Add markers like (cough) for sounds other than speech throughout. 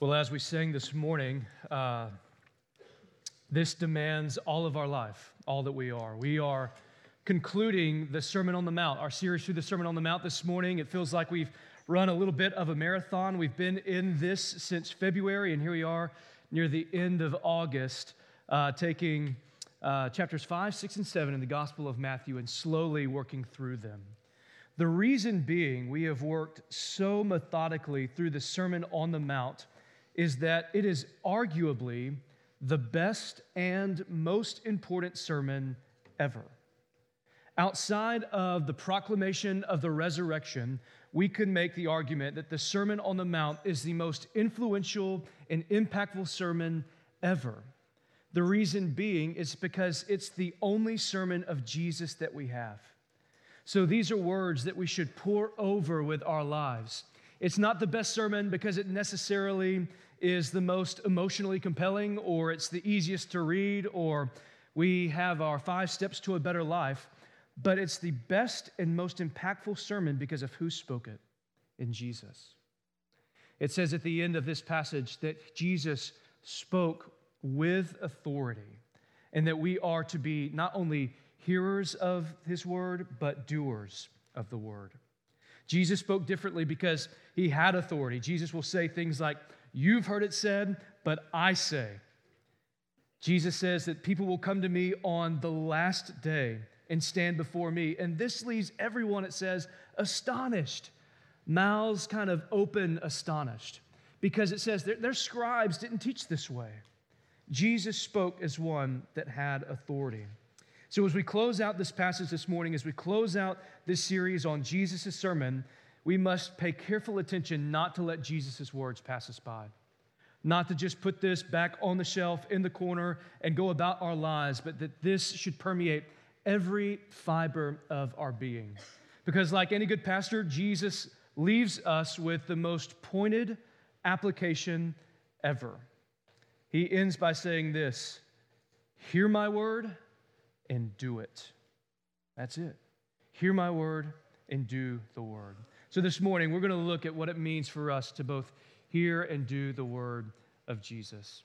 Well, as we sang this morning, uh, this demands all of our life, all that we are. We are concluding the Sermon on the Mount, our series through the Sermon on the Mount this morning. It feels like we've run a little bit of a marathon. We've been in this since February, and here we are near the end of August, uh, taking uh, chapters 5, 6, and 7 in the Gospel of Matthew and slowly working through them. The reason being we have worked so methodically through the Sermon on the Mount is that it is arguably the best and most important sermon ever. Outside of the proclamation of the resurrection, we could make the argument that the Sermon on the Mount is the most influential and impactful sermon ever. The reason being is because it's the only sermon of Jesus that we have. So these are words that we should pour over with our lives. It's not the best sermon because it necessarily is the most emotionally compelling, or it's the easiest to read, or we have our five steps to a better life, but it's the best and most impactful sermon because of who spoke it in Jesus. It says at the end of this passage that Jesus spoke with authority and that we are to be not only hearers of his word, but doers of the word. Jesus spoke differently because he had authority. Jesus will say things like, You've heard it said, but I say. Jesus says that people will come to me on the last day and stand before me. And this leaves everyone, it says, astonished. Mouths kind of open, astonished. Because it says their, their scribes didn't teach this way. Jesus spoke as one that had authority. So, as we close out this passage this morning, as we close out this series on Jesus' sermon, we must pay careful attention not to let Jesus' words pass us by. Not to just put this back on the shelf in the corner and go about our lives, but that this should permeate every fiber of our being. Because, like any good pastor, Jesus leaves us with the most pointed application ever. He ends by saying this Hear my word and do it. That's it. Hear my word and do the word. So this morning, we're going to look at what it means for us to both hear and do the word of Jesus.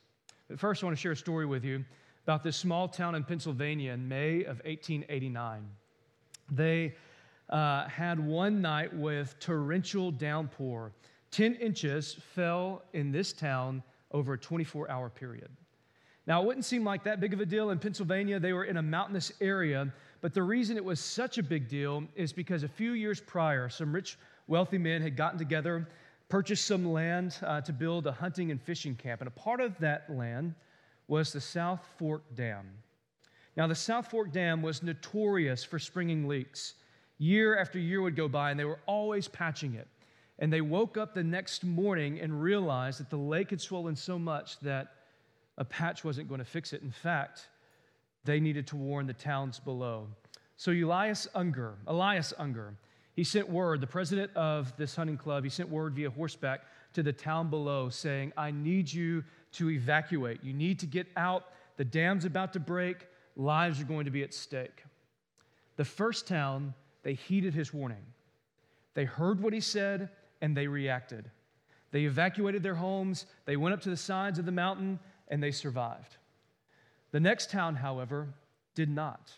But first, I want to share a story with you about this small town in Pennsylvania in May of 1889. They uh, had one night with torrential downpour. 10 inches fell in this town over a 24 hour period. Now, it wouldn't seem like that big of a deal in Pennsylvania. They were in a mountainous area, but the reason it was such a big deal is because a few years prior, some rich, wealthy men had gotten together, purchased some land uh, to build a hunting and fishing camp. And a part of that land was the South Fork Dam. Now, the South Fork Dam was notorious for springing leaks. Year after year would go by, and they were always patching it. And they woke up the next morning and realized that the lake had swollen so much that a patch wasn't going to fix it. In fact, they needed to warn the towns below. So Elias Unger, Elias Unger, he sent word, the president of this hunting club, he sent word via horseback to the town below saying, I need you to evacuate. You need to get out. The dam's about to break. Lives are going to be at stake. The first town, they heeded his warning. They heard what he said and they reacted. They evacuated their homes, they went up to the sides of the mountain, and they survived. The next town, however, did not.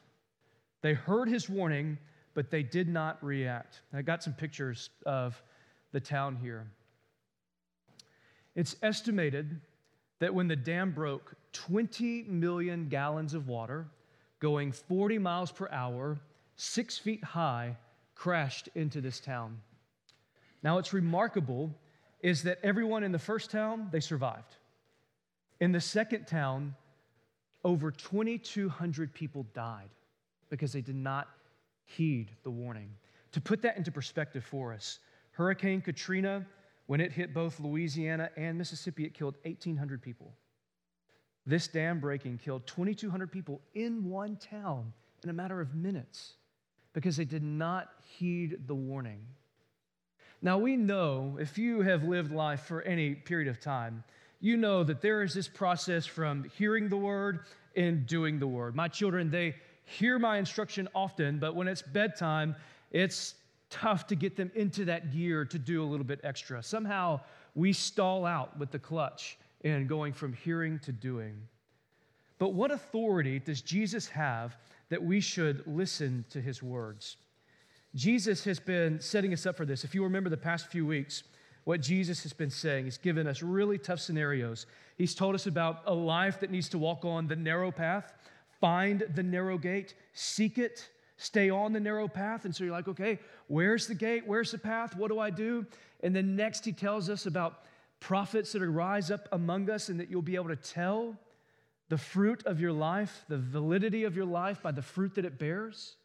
They heard his warning, but they did not react. I got some pictures of the town here. It's estimated that when the dam broke, 20 million gallons of water going 40 miles per hour, six feet high, crashed into this town. Now, what's remarkable is that everyone in the first town, they survived. In the second town, over 2,200 people died because they did not heed the warning. To put that into perspective for us, Hurricane Katrina, when it hit both Louisiana and Mississippi, it killed 1,800 people. This dam breaking killed 2,200 people in one town in a matter of minutes because they did not heed the warning. Now, we know if you have lived life for any period of time, you know that there is this process from hearing the word and doing the word. My children, they hear my instruction often, but when it's bedtime, it's tough to get them into that gear to do a little bit extra. Somehow we stall out with the clutch and going from hearing to doing. But what authority does Jesus have that we should listen to his words? Jesus has been setting us up for this. If you remember the past few weeks, what Jesus has been saying, he's given us really tough scenarios. He's told us about a life that needs to walk on the narrow path, find the narrow gate, seek it, stay on the narrow path. And so you're like, okay, where's the gate? Where's the path? What do I do? And then next, he tells us about prophets that arise up among us and that you'll be able to tell the fruit of your life, the validity of your life by the fruit that it bears.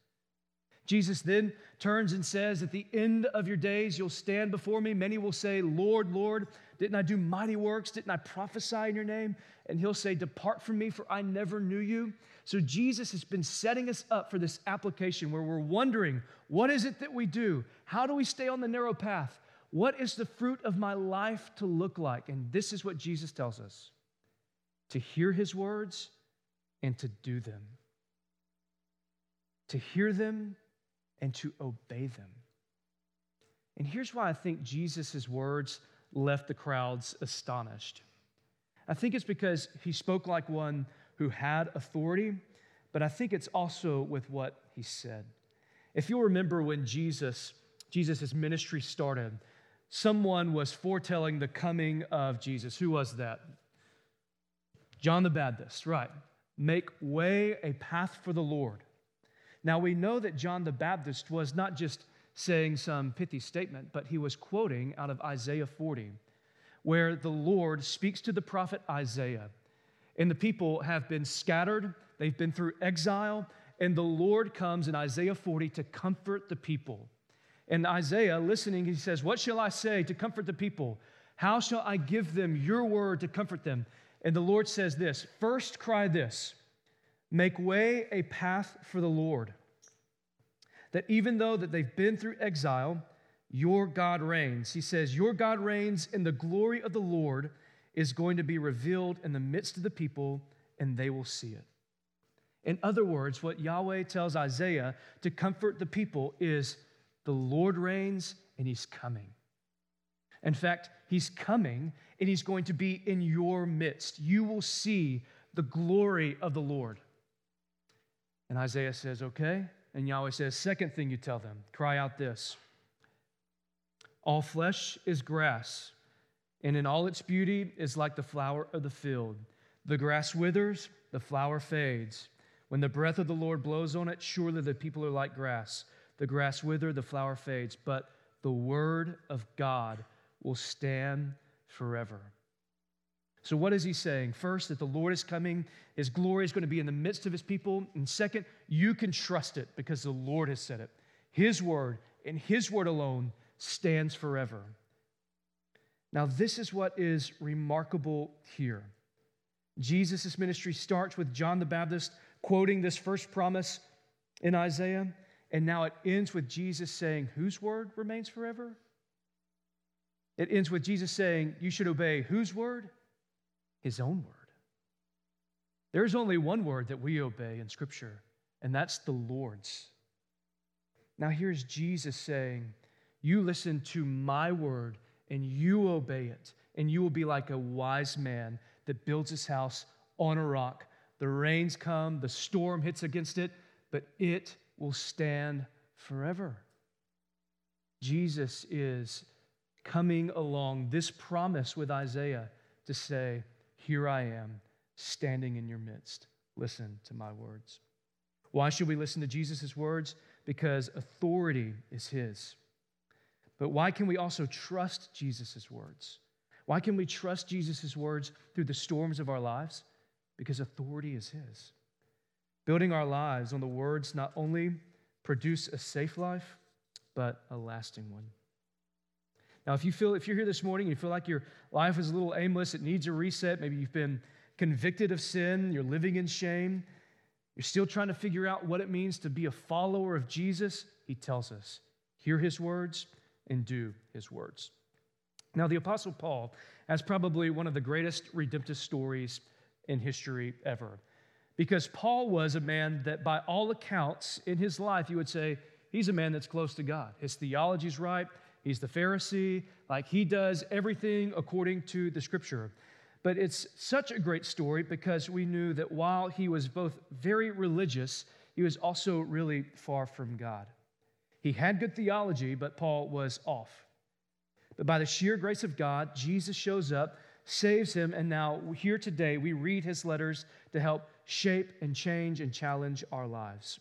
Jesus then turns and says, At the end of your days, you'll stand before me. Many will say, Lord, Lord, didn't I do mighty works? Didn't I prophesy in your name? And he'll say, Depart from me, for I never knew you. So Jesus has been setting us up for this application where we're wondering, What is it that we do? How do we stay on the narrow path? What is the fruit of my life to look like? And this is what Jesus tells us to hear his words and to do them. To hear them and to obey them. And here's why I think Jesus' words left the crowds astonished. I think it's because he spoke like one who had authority, but I think it's also with what he said. If you'll remember when Jesus, Jesus' ministry started, someone was foretelling the coming of Jesus. Who was that? John the Baptist, right. Make way a path for the Lord. Now we know that John the Baptist was not just saying some pithy statement, but he was quoting out of Isaiah 40, where the Lord speaks to the prophet Isaiah. And the people have been scattered, they've been through exile, and the Lord comes in Isaiah 40 to comfort the people. And Isaiah, listening, he says, What shall I say to comfort the people? How shall I give them your word to comfort them? And the Lord says this First cry this Make way a path for the Lord. That even though that they've been through exile, your God reigns. He says, Your God reigns, and the glory of the Lord is going to be revealed in the midst of the people, and they will see it. In other words, what Yahweh tells Isaiah to comfort the people is the Lord reigns and he's coming. In fact, he's coming and he's going to be in your midst. You will see the glory of the Lord. And Isaiah says, Okay. And Yahweh says, Second thing you tell them, cry out this All flesh is grass, and in all its beauty is like the flower of the field. The grass withers, the flower fades. When the breath of the Lord blows on it, surely the people are like grass the grass withers, the flower fades, but the word of God will stand forever. So, what is he saying? First, that the Lord is coming, his glory is going to be in the midst of his people. And second, you can trust it because the Lord has said it. His word and his word alone stands forever. Now, this is what is remarkable here. Jesus' ministry starts with John the Baptist quoting this first promise in Isaiah. And now it ends with Jesus saying, Whose word remains forever? It ends with Jesus saying, You should obey whose word? His own word. There's only one word that we obey in Scripture, and that's the Lord's. Now here's Jesus saying, You listen to my word and you obey it, and you will be like a wise man that builds his house on a rock. The rains come, the storm hits against it, but it will stand forever. Jesus is coming along this promise with Isaiah to say, Here I am, standing in your midst. Listen to my words. Why should we listen to Jesus' words? Because authority is his. But why can we also trust Jesus' words? Why can we trust Jesus' words through the storms of our lives? Because authority is his. Building our lives on the words not only produce a safe life, but a lasting one. Now, if you feel if you're here this morning, and you feel like your life is a little aimless, it needs a reset, maybe you've been convicted of sin, you're living in shame, you're still trying to figure out what it means to be a follower of Jesus, he tells us, hear his words and do his words. Now, the Apostle Paul has probably one of the greatest redemptive stories in history ever. Because Paul was a man that, by all accounts in his life, you would say he's a man that's close to God. His theology's right, He's the Pharisee. Like he does everything according to the scripture. But it's such a great story because we knew that while he was both very religious, he was also really far from God. He had good theology, but Paul was off. But by the sheer grace of God, Jesus shows up, saves him, and now here today we read his letters to help shape and change and challenge our lives.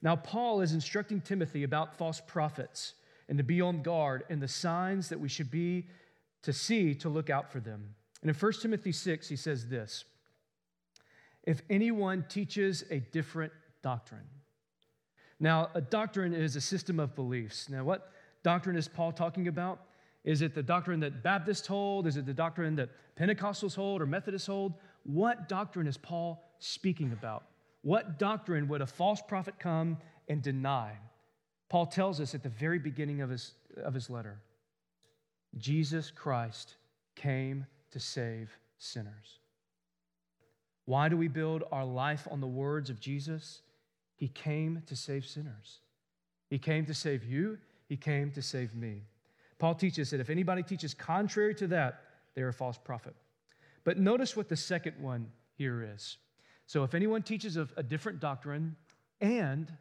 Now, Paul is instructing Timothy about false prophets and to be on guard and the signs that we should be to see to look out for them. And in 1 Timothy 6, he says this If anyone teaches a different doctrine. Now, a doctrine is a system of beliefs. Now, what doctrine is Paul talking about? Is it the doctrine that Baptists hold? Is it the doctrine that Pentecostals hold or Methodists hold? What doctrine is Paul speaking about? What doctrine would a false prophet come and deny? Paul tells us at the very beginning of his, of his letter Jesus Christ came to save sinners. Why do we build our life on the words of Jesus? He came to save sinners. He came to save you, He came to save me. Paul teaches that if anybody teaches contrary to that, they're a false prophet. But notice what the second one here is. So if anyone teaches of a different doctrine and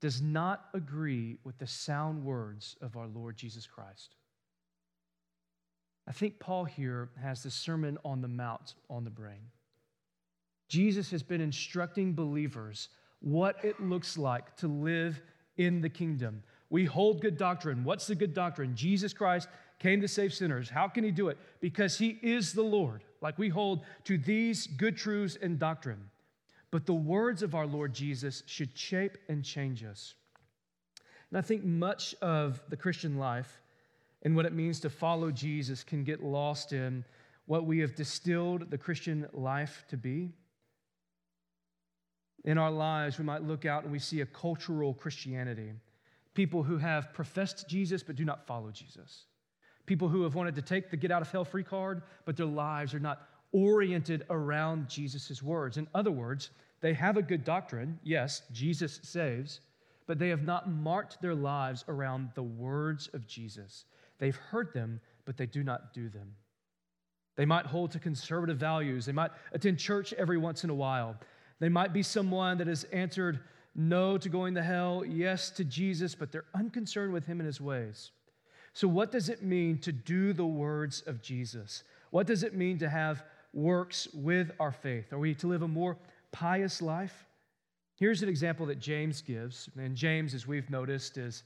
does not agree with the sound words of our Lord Jesus Christ, I think Paul here has the Sermon on the Mount on the brain. Jesus has been instructing believers what it looks like to live in the kingdom. We hold good doctrine. What's the good doctrine? Jesus Christ came to save sinners. How can he do it? Because he is the Lord. Like we hold to these good truths and doctrine. But the words of our Lord Jesus should shape and change us. And I think much of the Christian life and what it means to follow Jesus can get lost in what we have distilled the Christian life to be. In our lives, we might look out and we see a cultural Christianity. People who have professed Jesus but do not follow Jesus. People who have wanted to take the get out of hell free card, but their lives are not oriented around Jesus' words. In other words, they have a good doctrine. Yes, Jesus saves, but they have not marked their lives around the words of Jesus. They've heard them, but they do not do them. They might hold to conservative values. They might attend church every once in a while. They might be someone that has answered no to going to hell, yes to Jesus, but they're unconcerned with him and his ways. So, what does it mean to do the words of Jesus? What does it mean to have works with our faith? Are we to live a more pious life? Here's an example that James gives. And James, as we've noticed, is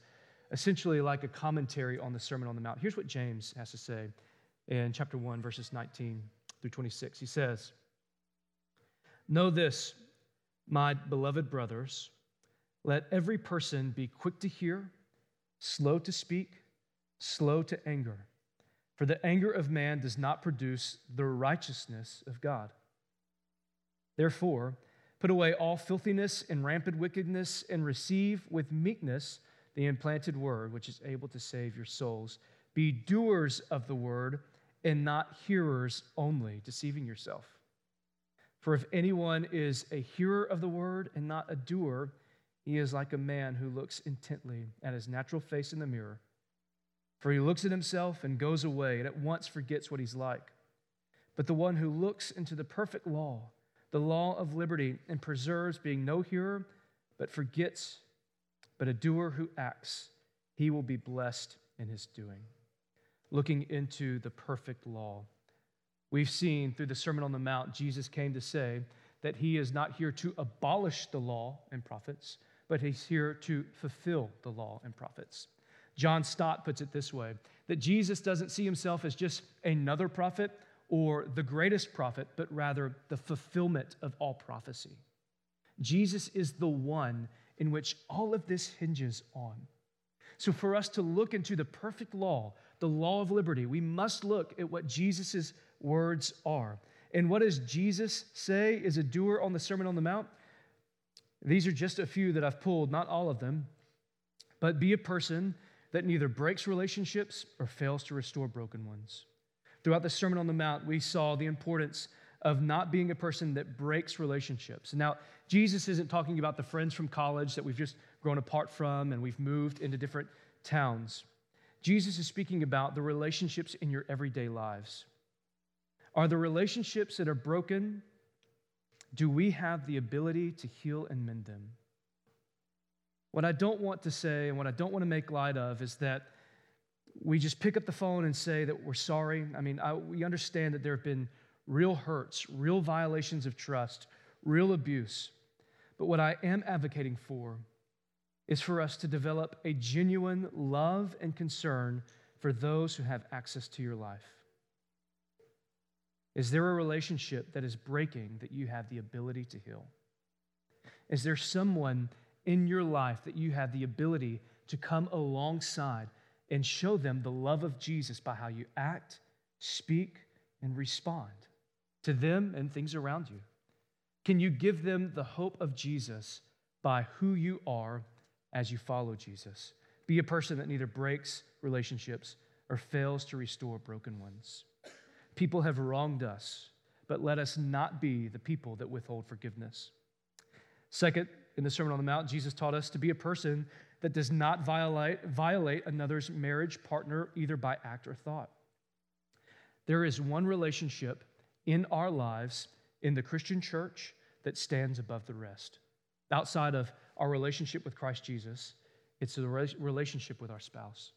essentially like a commentary on the Sermon on the Mount. Here's what James has to say in chapter 1, verses 19 through 26. He says, Know this, my beloved brothers, let every person be quick to hear, slow to speak, slow to anger. For the anger of man does not produce the righteousness of God. Therefore, put away all filthiness and rampant wickedness and receive with meekness the implanted word, which is able to save your souls. Be doers of the word and not hearers only, deceiving yourself. For if anyone is a hearer of the word and not a doer, he is like a man who looks intently at his natural face in the mirror. For he looks at himself and goes away and at once forgets what he's like. But the one who looks into the perfect law, the law of liberty, and preserves, being no hearer, but forgets but a doer who acts, he will be blessed in his doing. Looking into the perfect law. We've seen through the Sermon on the Mount, Jesus came to say that he is not here to abolish the law and prophets, but he's here to fulfill the law and prophets. John Stott puts it this way that Jesus doesn't see himself as just another prophet or the greatest prophet, but rather the fulfillment of all prophecy. Jesus is the one in which all of this hinges on. So, for us to look into the perfect law, the law of liberty, we must look at what Jesus' words are. And what does Jesus say is a doer on the Sermon on the Mount? These are just a few that I've pulled, not all of them. But be a person that neither breaks relationships or fails to restore broken ones. Throughout the Sermon on the Mount, we saw the importance of not being a person that breaks relationships. Now, Jesus isn't talking about the friends from college that we've just grown apart from and we've moved into different towns. Jesus is speaking about the relationships in your everyday lives. Are the relationships that are broken, do we have the ability to heal and mend them? What I don't want to say and what I don't want to make light of is that we just pick up the phone and say that we're sorry. I mean, I, we understand that there have been real hurts, real violations of trust, real abuse. But what I am advocating for is for us to develop a genuine love and concern for those who have access to your life. Is there a relationship that is breaking that you have the ability to heal? Is there someone in your life that you have the ability to come alongside and show them the love of Jesus by how you act, speak, and respond to them and things around you? Can you give them the hope of Jesus by who you are as you follow Jesus? Be a person that neither breaks relationships or fails to restore broken ones. People have wronged us, but let us not be the people that withhold forgiveness. Second, in the Sermon on the Mount, Jesus taught us to be a person that does not violate, violate another's marriage partner either by act or thought. There is one relationship in our lives in the Christian church that stands above the rest. Outside of our relationship with Christ Jesus, it's the relationship with our spouse.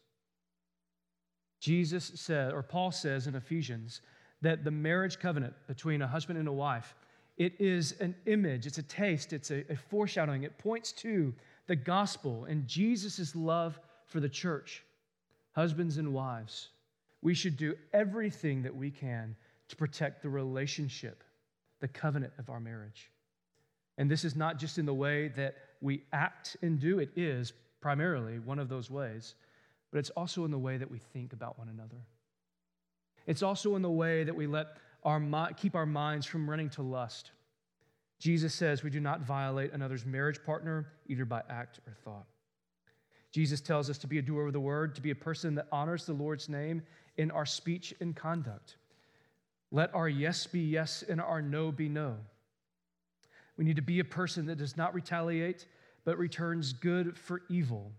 Jesus said, or Paul says in Ephesians, that the marriage covenant between a husband and a wife, it is an image, it's a taste, it's a, a foreshadowing. It points to the gospel and Jesus' love for the church. Husbands and wives, we should do everything that we can to protect the relationship, the covenant of our marriage. And this is not just in the way that we act and do, it is primarily one of those ways, but it's also in the way that we think about one another. It's also in the way that we let our keep our minds from running to lust. Jesus says we do not violate another's marriage partner either by act or thought. Jesus tells us to be a doer of the word, to be a person that honors the Lord's name in our speech and conduct. Let our yes be yes and our no be no. We need to be a person that does not retaliate, but returns good for evil.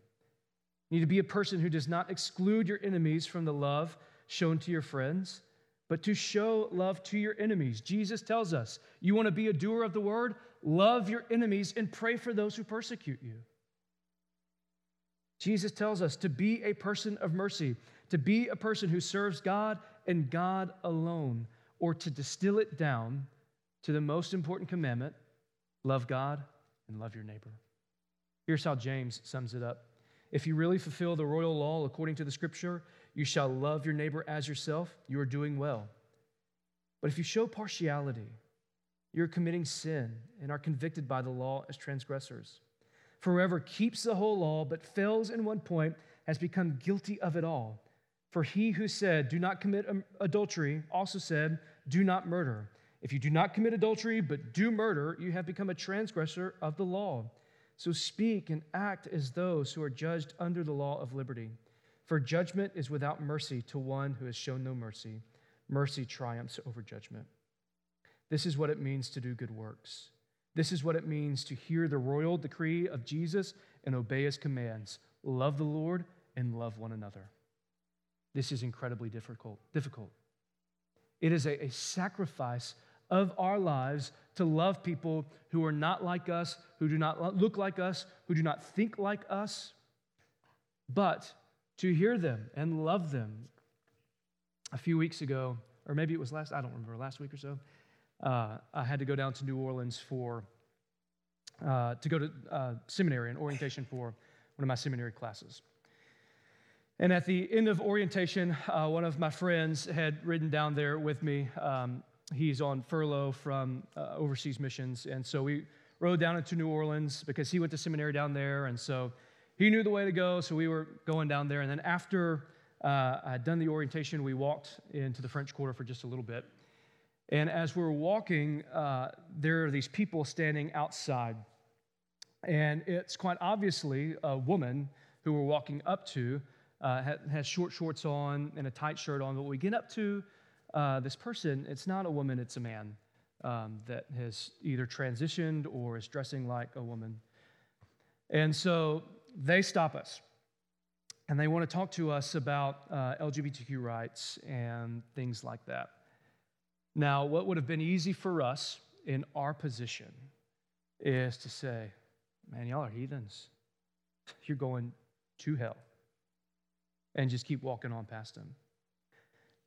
You need to be a person who does not exclude your enemies from the love shown to your friends, but to show love to your enemies. Jesus tells us you want to be a doer of the word, love your enemies and pray for those who persecute you. Jesus tells us to be a person of mercy, to be a person who serves God and God alone, or to distill it down to the most important commandment Love God and love your neighbor. Here's how James sums it up If you really fulfill the royal law according to the scripture, you shall love your neighbor as yourself, you are doing well. But if you show partiality, you're committing sin and are convicted by the law as transgressors. For whoever keeps the whole law but fails in one point has become guilty of it all. For he who said, Do not commit adultery, also said, Do not murder. If you do not commit adultery but do murder, you have become a transgressor of the law. So speak and act as those who are judged under the law of liberty. For judgment is without mercy to one who has shown no mercy. Mercy triumphs over judgment. This is what it means to do good works. This is what it means to hear the royal decree of Jesus and obey his commands. Love the Lord and love one another. This is incredibly difficult. difficult. It is a, a sacrifice of our lives to love people who are not like us, who do not look like us, who do not think like us, but to hear them and love them. A few weeks ago, or maybe it was last, I don't remember, last week or so, uh, I had to go down to New Orleans for, uh, to go to uh, seminary and orientation for one of my seminary classes. And at the end of orientation, uh, one of my friends had ridden down there with me um, he's on furlough from uh, overseas missions. And so we rode down into New Orleans because he went to seminary down there. And so he knew the way to go. So we were going down there. And then after uh, I had done the orientation, we walked into the French Quarter for just a little bit. And as we were walking, uh, there are these people standing outside. And it's quite obviously a woman who we're walking up to, uh, has short shorts on and a tight shirt on. But we get up to uh, this person, it's not a woman, it's a man um, that has either transitioned or is dressing like a woman. And so they stop us. and they want to talk to us about uh, LGBTQ rights and things like that. Now, what would have been easy for us in our position is to say, man, y'all are heathens. You're going to hell. And just keep walking on past them.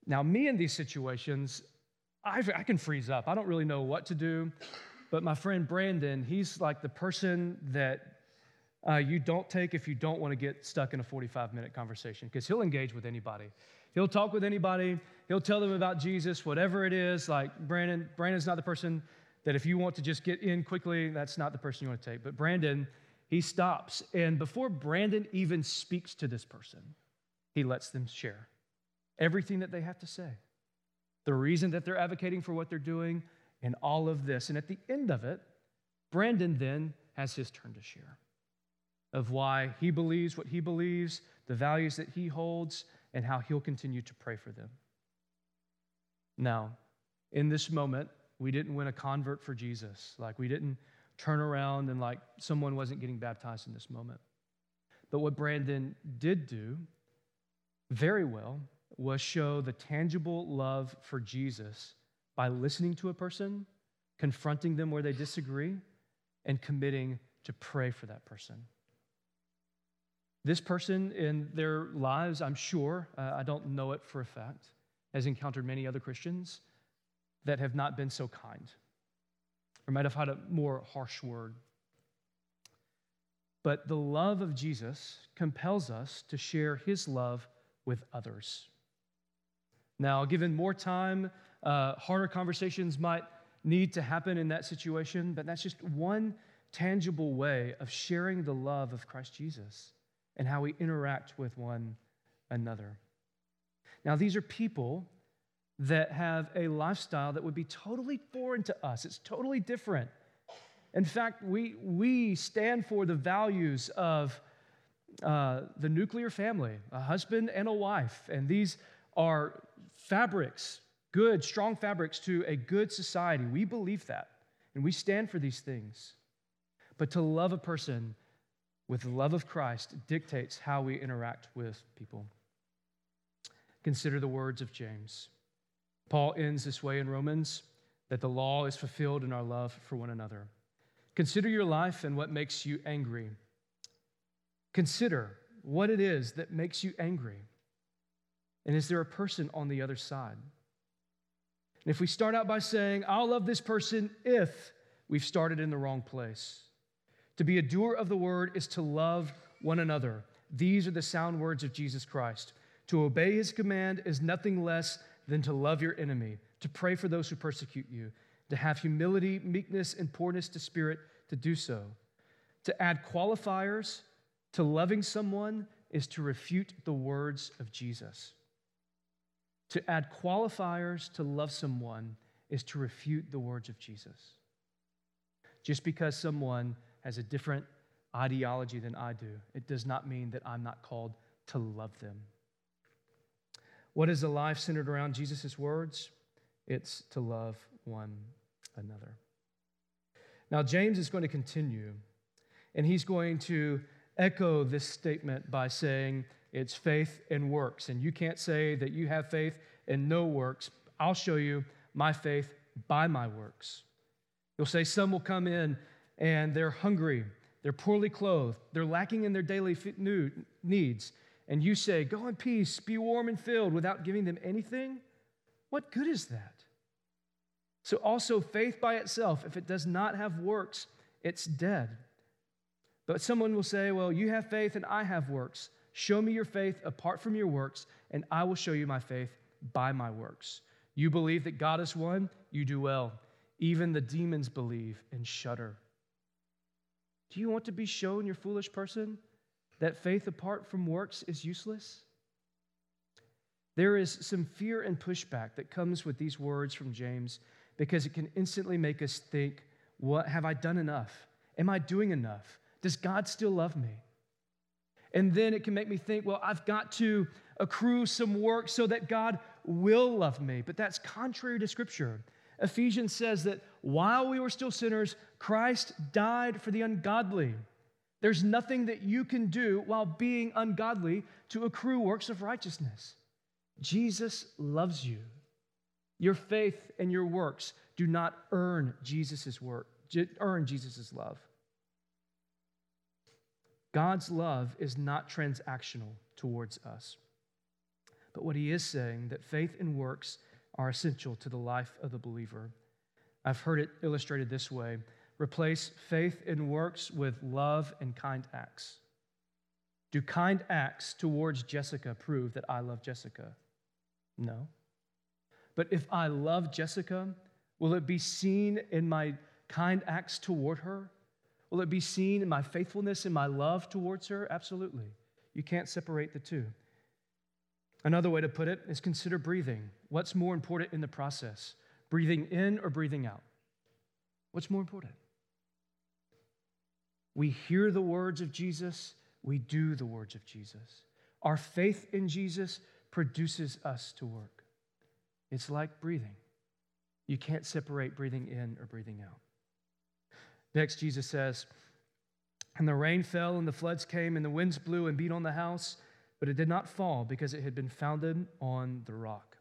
Now, me in these situations, I've, i can freeze up. I don't really know what to do. But my friend Brandon, he's like the person that uh, you don't take if you don't want to get stuck in a 45 minute conversation because he'll engage with anybody. He'll talk with anybody. He'll tell them about Jesus, whatever it is. Like Brandon, Brandon's not the person that if you want to just get in quickly, that's not the person you want to take. But Brandon, he stops. And before Brandon even speaks to this person, he lets them share everything that they have to say, the reason that they're advocating for what they're doing, and all of this. And at the end of it, Brandon then has his turn to share of why he believes what he believes, the values that he holds, and how he'll continue to pray for them. Now, in this moment, we didn't win a convert for Jesus. Like, we didn't turn around and like someone wasn't getting baptized in this moment. But what Brandon did do very well was show the tangible love for Jesus by listening to a person, confronting them where they disagree, and committing to pray for that person. This person in their lives, I'm sure, uh, I don't know it for a fact, has encountered many other Christians that have not been so kind or might have had a more harsh word. But the love of Jesus compels us to share his love with others. Now, given more time, uh, harder conversations might need to happen in that situation, but that's just one tangible way of sharing the love of Christ Jesus and how we interact with one another. Now, these are people that have a lifestyle that would be totally foreign to us, it's totally different. In fact, we, we stand for the values of uh, the nuclear family, a husband and a wife, and these are fabrics, good, strong fabrics to a good society. We believe that, and we stand for these things. But to love a person with the love of Christ dictates how we interact with people. Consider the words of James. Paul ends this way in Romans that the law is fulfilled in our love for one another. Consider your life and what makes you angry. Consider what it is that makes you angry. And is there a person on the other side? And if we start out by saying, I'll love this person if we've started in the wrong place. To be a doer of the word is to love one another. These are the sound words of Jesus Christ. To obey his command is nothing less than to love your enemy, to pray for those who persecute you, to have humility, meekness, and poorness to spirit to do so. To add qualifiers to loving someone is to refute the words of Jesus. To add qualifiers to love someone is to refute the words of Jesus. Just because someone has a different ideology than I do, it does not mean that I'm not called to love them. What is a life centered around Jesus' words? It's to love one another. Now, James is going to continue, and he's going to echo this statement by saying it's faith and works. And you can't say that you have faith and no works. I'll show you my faith by my works. You'll say some will come in and they're hungry, they're poorly clothed, they're lacking in their daily needs, and you say, Go in peace, be warm and filled, without giving them anything, what good is that? So, also, faith by itself, if it does not have works, it's dead. But someone will say, Well, you have faith and I have works. Show me your faith apart from your works, and I will show you my faith by my works. You believe that God is one, you do well. Even the demons believe and shudder. Do you want to be shown, your foolish person, that faith apart from works is useless? There is some fear and pushback that comes with these words from James because it can instantly make us think, what have I done enough? Am I doing enough? Does God still love me? And then it can make me think, well, I've got to accrue some work so that God will love me. But that's contrary to Scripture. Ephesians says that while we were still sinners, Christ died for the ungodly. There's nothing that you can do while being ungodly to accrue works of righteousness. Jesus loves you. Your faith and your works do not earn Jesus' work, earn Jesus' love. God's love is not transactional towards us. But what he is saying that faith and works are essential to the life of the believer. I've heard it illustrated this way replace faith in works with love and kind acts. Do kind acts towards Jessica prove that I love Jessica? No. But if I love Jessica, will it be seen in my kind acts toward her? Will it be seen in my faithfulness and my love towards her? Absolutely. You can't separate the two. Another way to put it is consider breathing. What's more important in the process? Breathing in or breathing out? What's more important? We hear the words of Jesus, we do the words of Jesus. Our faith in Jesus produces us to work. It's like breathing. You can't separate breathing in or breathing out. Next, Jesus says, And the rain fell, and the floods came, and the winds blew and beat on the house, but it did not fall because it had been founded on the rock.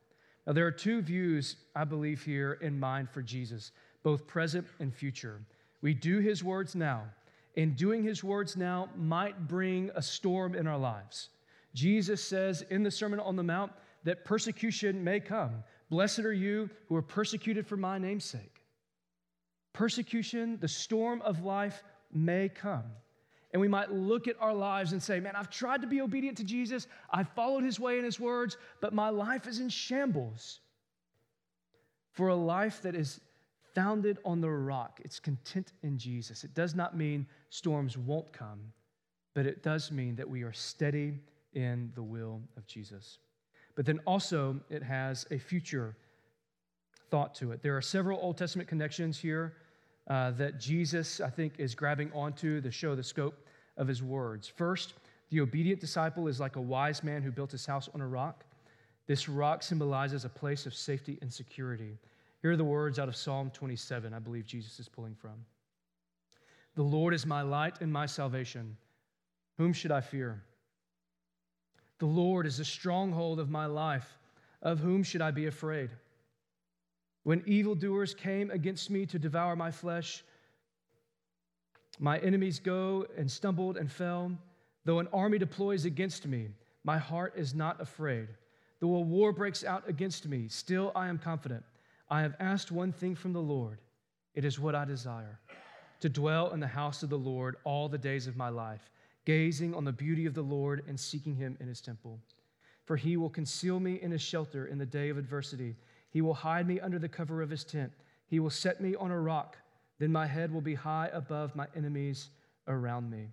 Now, there are two views, I believe, here in mind for Jesus, both present and future. We do his words now, and doing his words now might bring a storm in our lives. Jesus says in the Sermon on the Mount that persecution may come. Blessed are you who are persecuted for my name's sake. Persecution, the storm of life may come. And we might look at our lives and say, Man, I've tried to be obedient to Jesus. I've followed his way and his words, but my life is in shambles. For a life that is founded on the rock, it's content in Jesus. It does not mean storms won't come, but it does mean that we are steady in the will of Jesus. But then also, it has a future thought to it. There are several Old Testament connections here uh, that Jesus, I think, is grabbing onto to show the scope of his words. First, the obedient disciple is like a wise man who built his house on a rock. This rock symbolizes a place of safety and security. Here are the words out of Psalm 27, I believe Jesus is pulling from. The Lord is my light and my salvation. Whom should I fear? The Lord is the stronghold of my life. Of whom should I be afraid? When evildoers came against me to devour my flesh, my enemies go and stumbled and fell. Though an army deploys against me, my heart is not afraid. Though a war breaks out against me, still I am confident. I have asked one thing from the Lord. It is what I desire to dwell in the house of the Lord all the days of my life, gazing on the beauty of the Lord and seeking him in his temple. For he will conceal me in his shelter in the day of adversity. He will hide me under the cover of his tent. He will set me on a rock. Then my head will be high above my enemies around me.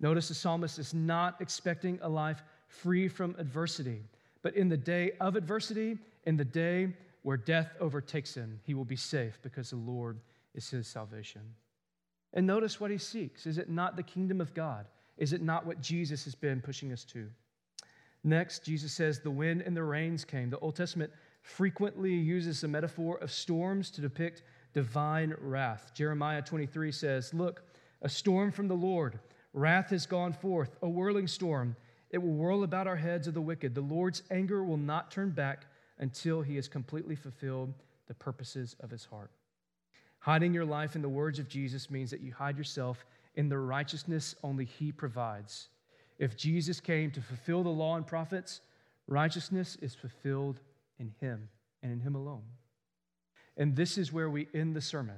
Notice the psalmist is not expecting a life free from adversity, but in the day of adversity, in the day where death overtakes him, he will be safe because the Lord is his salvation. And notice what he seeks. Is it not the kingdom of God? Is it not what Jesus has been pushing us to? Next, Jesus says, The wind and the rains came. The Old Testament frequently uses the metaphor of storms to depict divine wrath. Jeremiah 23 says, Look, a storm from the Lord. Wrath has gone forth, a whirling storm. It will whirl about our heads of the wicked. The Lord's anger will not turn back until he has completely fulfilled the purposes of his heart. Hiding your life in the words of Jesus means that you hide yourself in the righteousness only he provides. If Jesus came to fulfill the law and prophets, righteousness is fulfilled in Him and in Him alone. And this is where we end the sermon.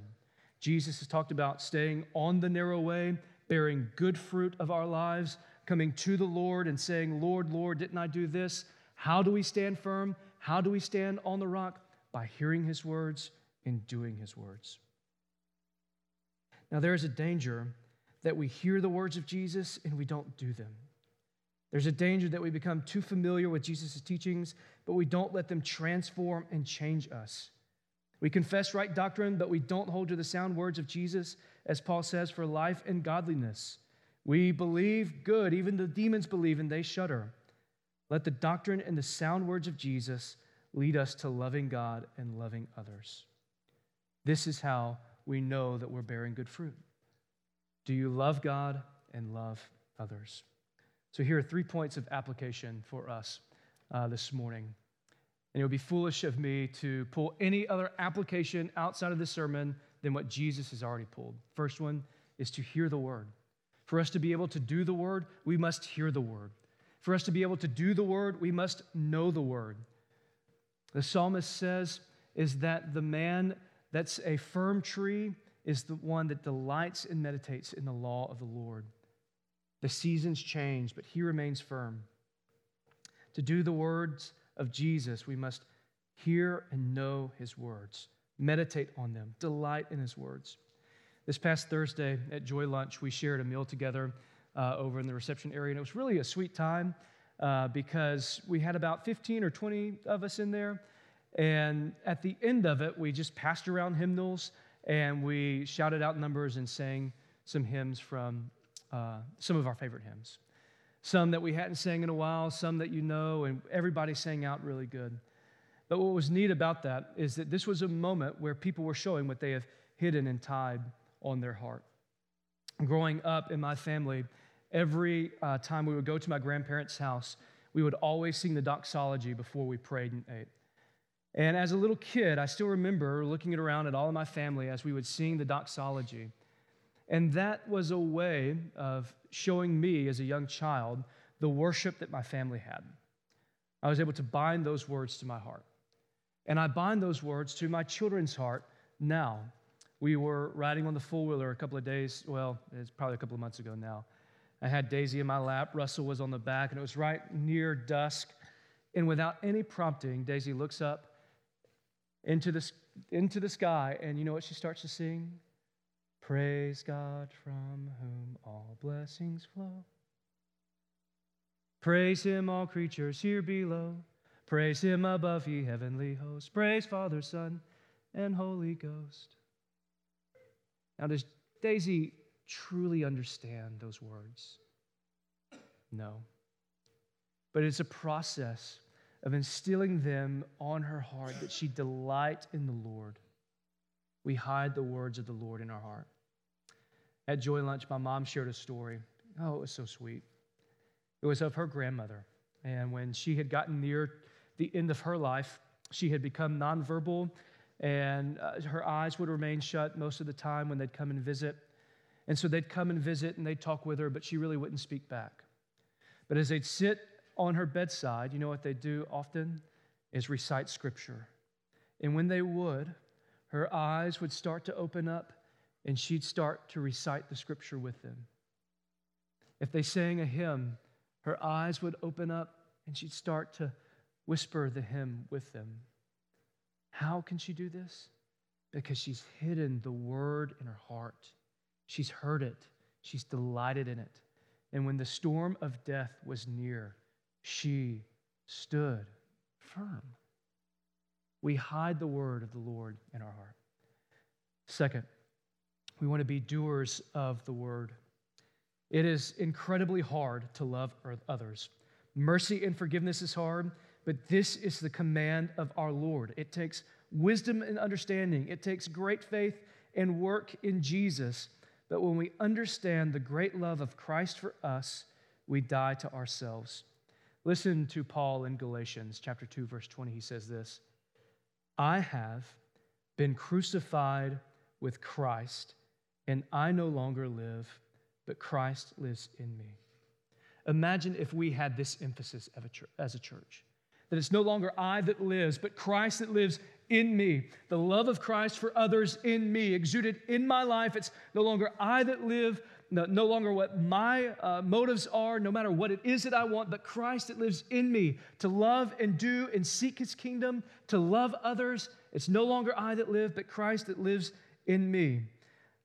Jesus has talked about staying on the narrow way, bearing good fruit of our lives, coming to the Lord and saying, Lord, Lord, didn't I do this? How do we stand firm? How do we stand on the rock? By hearing His words and doing His words. Now, there is a danger that we hear the words of Jesus and we don't do them. There's a danger that we become too familiar with Jesus' teachings, but we don't let them transform and change us. We confess right doctrine, but we don't hold to the sound words of Jesus, as Paul says, for life and godliness. We believe good, even the demons believe, and they shudder. Let the doctrine and the sound words of Jesus lead us to loving God and loving others. This is how we know that we're bearing good fruit. Do you love God and love others. So, here are three points of application for us uh, this morning. And it would be foolish of me to pull any other application outside of the sermon than what Jesus has already pulled. First one is to hear the word. For us to be able to do the word, we must hear the word. For us to be able to do the word, we must know the word. The psalmist says, is that the man that's a firm tree is the one that delights and meditates in the law of the Lord. The seasons change, but he remains firm. To do the words of Jesus, we must hear and know his words, meditate on them, delight in his words. This past Thursday at Joy Lunch, we shared a meal together uh, over in the reception area, and it was really a sweet time uh, because we had about 15 or 20 of us in there. And at the end of it, we just passed around hymnals and we shouted out numbers and sang some hymns from uh, some of our favorite hymns. Some that we hadn't sang in a while, some that you know, and everybody sang out really good. But what was neat about that is that this was a moment where people were showing what they have hidden and tied on their heart. Growing up in my family, every uh, time we would go to my grandparents' house, we would always sing the doxology before we prayed and ate. And as a little kid, I still remember looking around at all of my family as we would sing the doxology. And that was a way of showing me as a young child the worship that my family had. I was able to bind those words to my heart. And I bind those words to my children's heart now. We were riding on the four wheeler a couple of days, well, it's probably a couple of months ago now. I had Daisy in my lap, Russell was on the back, and it was right near dusk. And without any prompting, Daisy looks up into the, into the sky, and you know what she starts to sing? Praise God from whom all blessings flow. Praise him, all creatures here below. Praise him above, ye heavenly hosts. Praise Father, Son, and Holy Ghost. Now, does Daisy truly understand those words? No. But it's a process of instilling them on her heart that she delight in the Lord. We hide the words of the Lord in our heart. At Joy Lunch, my mom shared a story. Oh, it was so sweet. It was of her grandmother. And when she had gotten near the end of her life, she had become nonverbal, and uh, her eyes would remain shut most of the time when they'd come and visit. And so they'd come and visit and they'd talk with her, but she really wouldn't speak back. But as they'd sit on her bedside, you know what they'd do often? Is recite scripture. And when they would, her eyes would start to open up and she'd start to recite the scripture with them. If they sang a hymn, her eyes would open up and she'd start to whisper the hymn with them. How can she do this? Because she's hidden the word in her heart. She's heard it, she's delighted in it. And when the storm of death was near, she stood firm. We hide the word of the Lord in our heart. Second, we want to be doers of the word. It is incredibly hard to love others. Mercy and forgiveness is hard, but this is the command of our Lord. It takes wisdom and understanding, it takes great faith and work in Jesus. But when we understand the great love of Christ for us, we die to ourselves. Listen to Paul in Galatians chapter 2 verse 20. He says this, I have been crucified with Christ, and I no longer live, but Christ lives in me. Imagine if we had this emphasis as a church that it's no longer I that lives, but Christ that lives in me. The love of Christ for others in me, exuded in my life. It's no longer I that live, no, no longer what my uh, motives are, no matter what it is that I want, but Christ that lives in me to love and do and seek his kingdom, to love others. It's no longer I that live, but Christ that lives in me.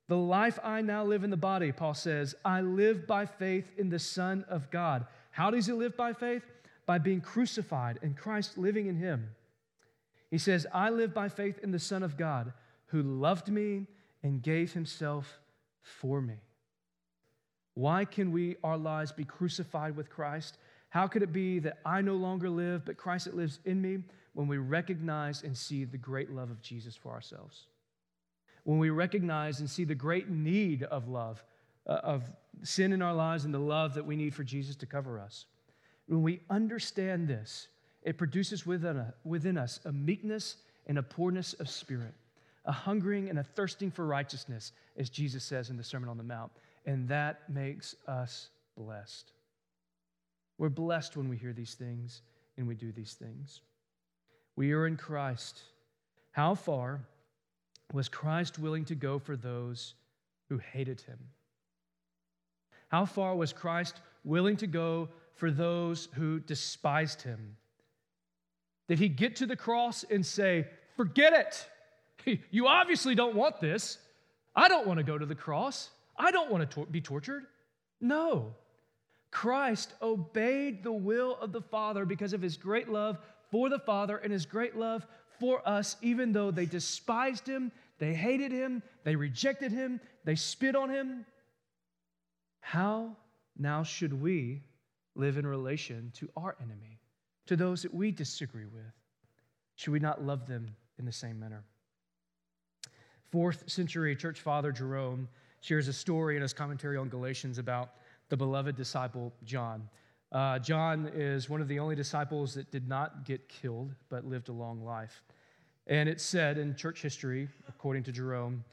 The life I now live in the body, Paul says, I live by faith in the Son of God. How does he live by faith? By being crucified and Christ living in him. He says, I live by faith in the Son of God who loved me and gave himself for me. Why can we, our lives, be crucified with Christ? How could it be that I no longer live, but Christ that lives in me? When we recognize and see the great love of Jesus for ourselves. When we recognize and see the great need of love uh, of sin in our lives and the love that we need for Jesus to cover us. When we understand this, it produces within, within us a meekness and a poorness of spirit, a hungering and a thirsting for righteousness, as Jesus says in the Sermon on the Mount. And that makes us blessed. We're blessed when we hear these things and we do these things. We are in Christ. How far was Christ willing to go for those who hated him? How far was Christ willing to go for those who despised him? Did he get to the cross and say, Forget it? (laughs) You obviously don't want this. I don't want to go to the cross. I don't want to be tortured. No. Christ obeyed the will of the Father because of his great love for the Father and his great love for us, even though they despised him, they hated him, they rejected him, they spit on him. How now should we live in relation to our enemy, to those that we disagree with? Should we not love them in the same manner? Fourth century church father Jerome shares a story in his commentary on Galatians about the beloved disciple John. Uh, John is one of the only disciples that did not get killed but lived a long life. And it's said in church history, according to Jerome,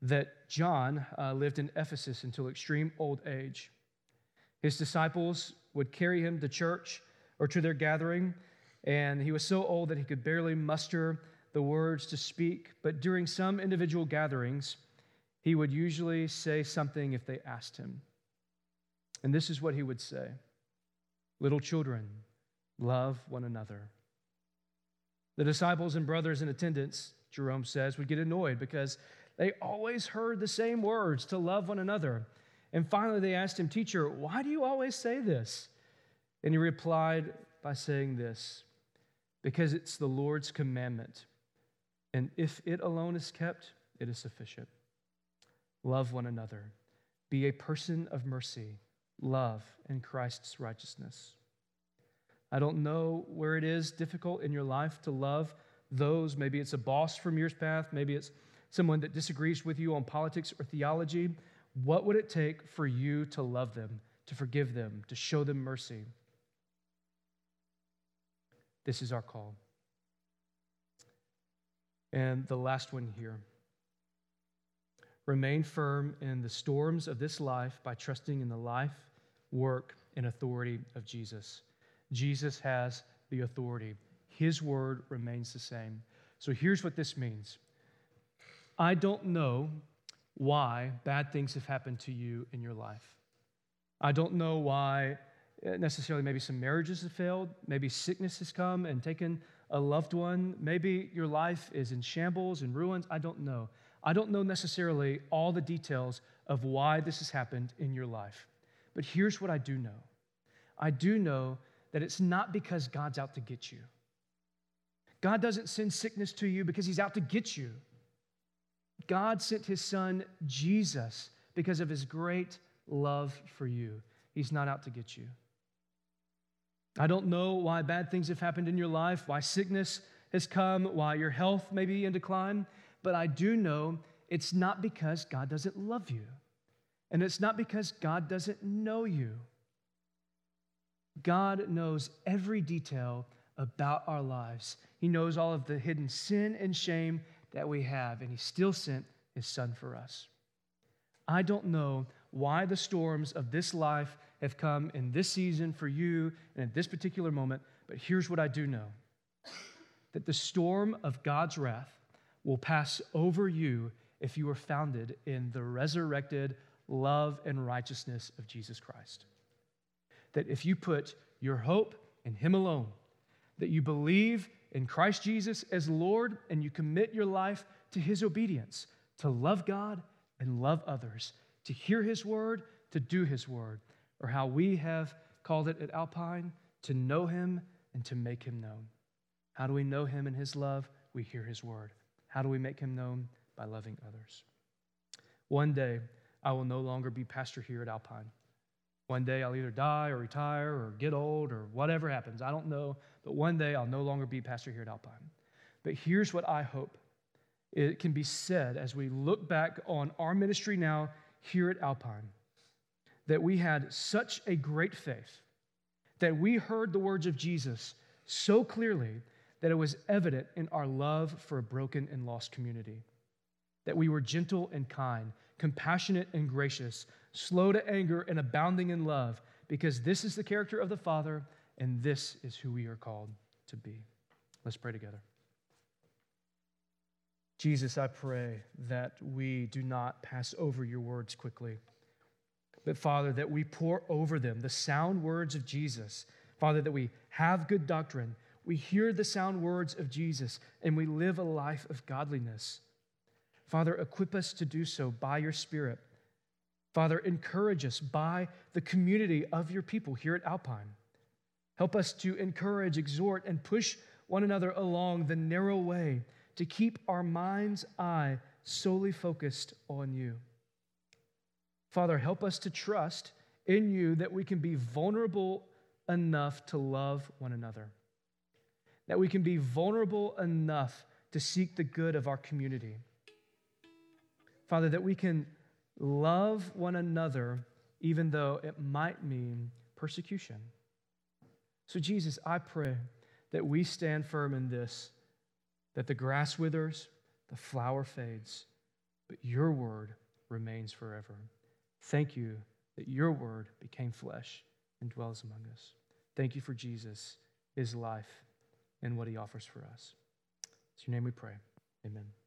that John uh, lived in Ephesus until extreme old age. His disciples would carry him to church or to their gathering, and he was so old that he could barely muster the words to speak. But during some individual gatherings, he would usually say something if they asked him. And this is what he would say Little children, love one another. The disciples and brothers in attendance, Jerome says, would get annoyed because they always heard the same words to love one another. And finally, they asked him, Teacher, why do you always say this? And he replied by saying this Because it's the Lord's commandment. And if it alone is kept, it is sufficient. Love one another. Be a person of mercy. Love in Christ's righteousness. I don't know where it is difficult in your life to love those. Maybe it's a boss from years past. Maybe it's someone that disagrees with you on politics or theology, what would it take for you to love them, to forgive them, to show them mercy? This is our call. And the last one here remain firm in the storms of this life by trusting in the life, work, and authority of Jesus. Jesus has the authority, His word remains the same. So here's what this means I don't know why bad things have happened to you in your life. I don't know why Uh, necessarily maybe some marriages have failed, maybe sickness has come and taken a loved one, maybe your life is in shambles and ruins. I don't know. I don't know necessarily all the details of why this has happened in your life. But here's what I do know I do know that it's not because God's out to get you. God doesn't send sickness to you because he's out to get you. God sent his son, Jesus, because of his great love for you. He's not out to get you. I don't know why bad things have happened in your life, why sickness has come, why your health may be in decline, but I do know it's not because God doesn't love you. And it's not because God doesn't know you. God knows every detail about our lives. He knows all of the hidden sin and shame that we have, and He still sent His Son for us. I don't know why the storms of this life have come in this season for you and at this particular moment, but here's what I do know that the storm of God's wrath will pass over you if you are founded in the resurrected love and righteousness of Jesus Christ. That if you put your hope in Him alone, that you believe in Christ Jesus as Lord and you commit your life to his obedience, to love God and love others, to hear his word, to do his word, or how we have called it at Alpine, to know him and to make him known. How do we know him and his love? We hear his word. How do we make him known? By loving others. One day, I will no longer be pastor here at Alpine. One day I'll either die or retire or get old or whatever happens. I don't know. But one day I'll no longer be pastor here at Alpine. But here's what I hope it can be said as we look back on our ministry now here at Alpine that we had such a great faith that we heard the words of Jesus so clearly that it was evident in our love for a broken and lost community. That we were gentle and kind, compassionate and gracious, slow to anger and abounding in love, because this is the character of the Father, and this is who we are called to be. Let's pray together. Jesus, I pray that we do not pass over your words quickly, but Father, that we pore over them the sound words of Jesus. Father, that we have good doctrine, we hear the sound words of Jesus, and we live a life of godliness. Father, equip us to do so by your Spirit. Father, encourage us by the community of your people here at Alpine. Help us to encourage, exhort, and push one another along the narrow way to keep our mind's eye solely focused on you. Father, help us to trust in you that we can be vulnerable enough to love one another, that we can be vulnerable enough to seek the good of our community. Father, that we can love one another even though it might mean persecution. So, Jesus, I pray that we stand firm in this that the grass withers, the flower fades, but your word remains forever. Thank you that your word became flesh and dwells among us. Thank you for Jesus, his life, and what he offers for us. It's your name we pray. Amen.